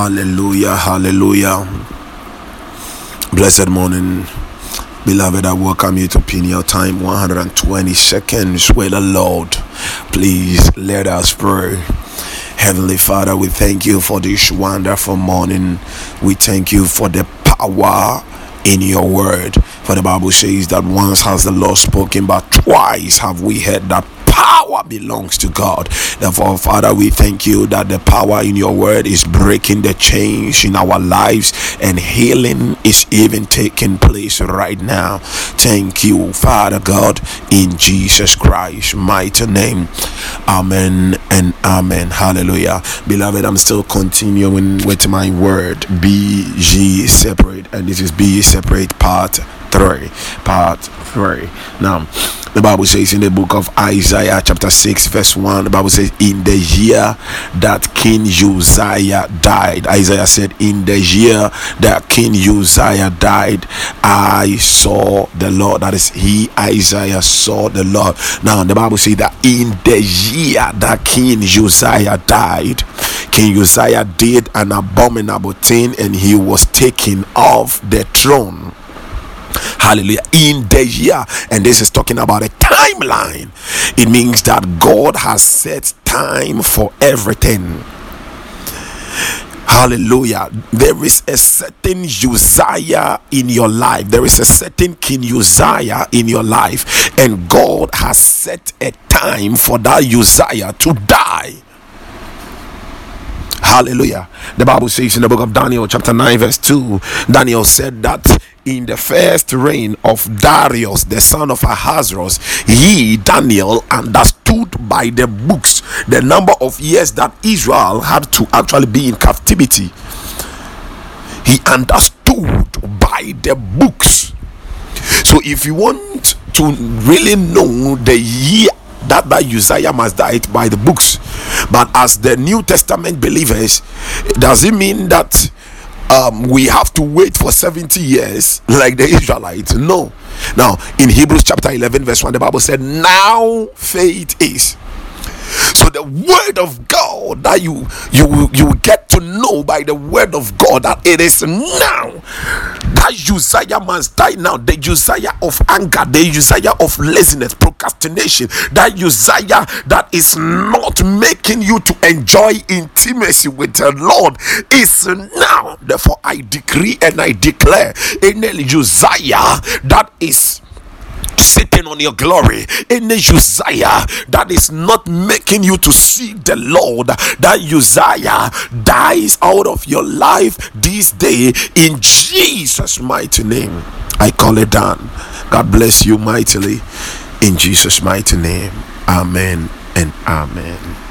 Hallelujah, hallelujah. Blessed morning, beloved. I welcome you to Peniel Time 120 seconds with the Lord. Please let us pray. Heavenly Father, we thank you for this wonderful morning. We thank you for the power in your word. For the Bible says that once has the Lord spoken, but twice have we heard that power belongs to God. Therefore, Father, we thank you that the power in your word is breaking the chains in our lives and healing is even taking place right now. Thank you, Father God, in Jesus Christ's mighty name. Amen and amen. Hallelujah. Beloved, I'm still continuing with my word. Be separate, and this is be separate part three. Part three. Now, the Bible says in the book of Isaiah, chapter 6, verse 1, the Bible says, In the year that King Uzziah died, Isaiah said, In the year that King Uzziah died, I saw the Lord. That is, he, Isaiah, saw the Lord. Now, the Bible says that in the year that King Uzziah died, King Uzziah did an abominable thing and he was taken off the throne hallelujah in the year and this is talking about a timeline it means that god has set time for everything Hallelujah. There is a certain Uzziah in your life. There is a certain King Uzziah in your life. And God has set a time for that Uzziah to die. Hallelujah. The Bible says in the book of Daniel, chapter 9, verse 2, Daniel said that in the first reign of Darius, the son of Ahasuerus, he, Daniel, understood by the books the number of years that Israel had to actually be in captivity. He understood by the books. So, if you want to really know the year that that Uzziah must die by the books, but as the New Testament believers, does it mean that um, we have to wait for 70 years like the Israelites? No. Now, in Hebrews chapter 11, verse 1, the Bible said, Now faith is so the word of god that you you you get to know by the word of god that it is now that uzziah must die now the uzziah of anger the uzziah of laziness procrastination that uzziah that is not making you to enjoy intimacy with the lord is now. Therefore i decree and i declare in uzziah that is sitting on your glory any Uzziah that is not making you to see the Lord that Uzziah dies out of your life this day in Jesus mighty name I call it done. God bless you mightily. In Jesus mighty name amen and amen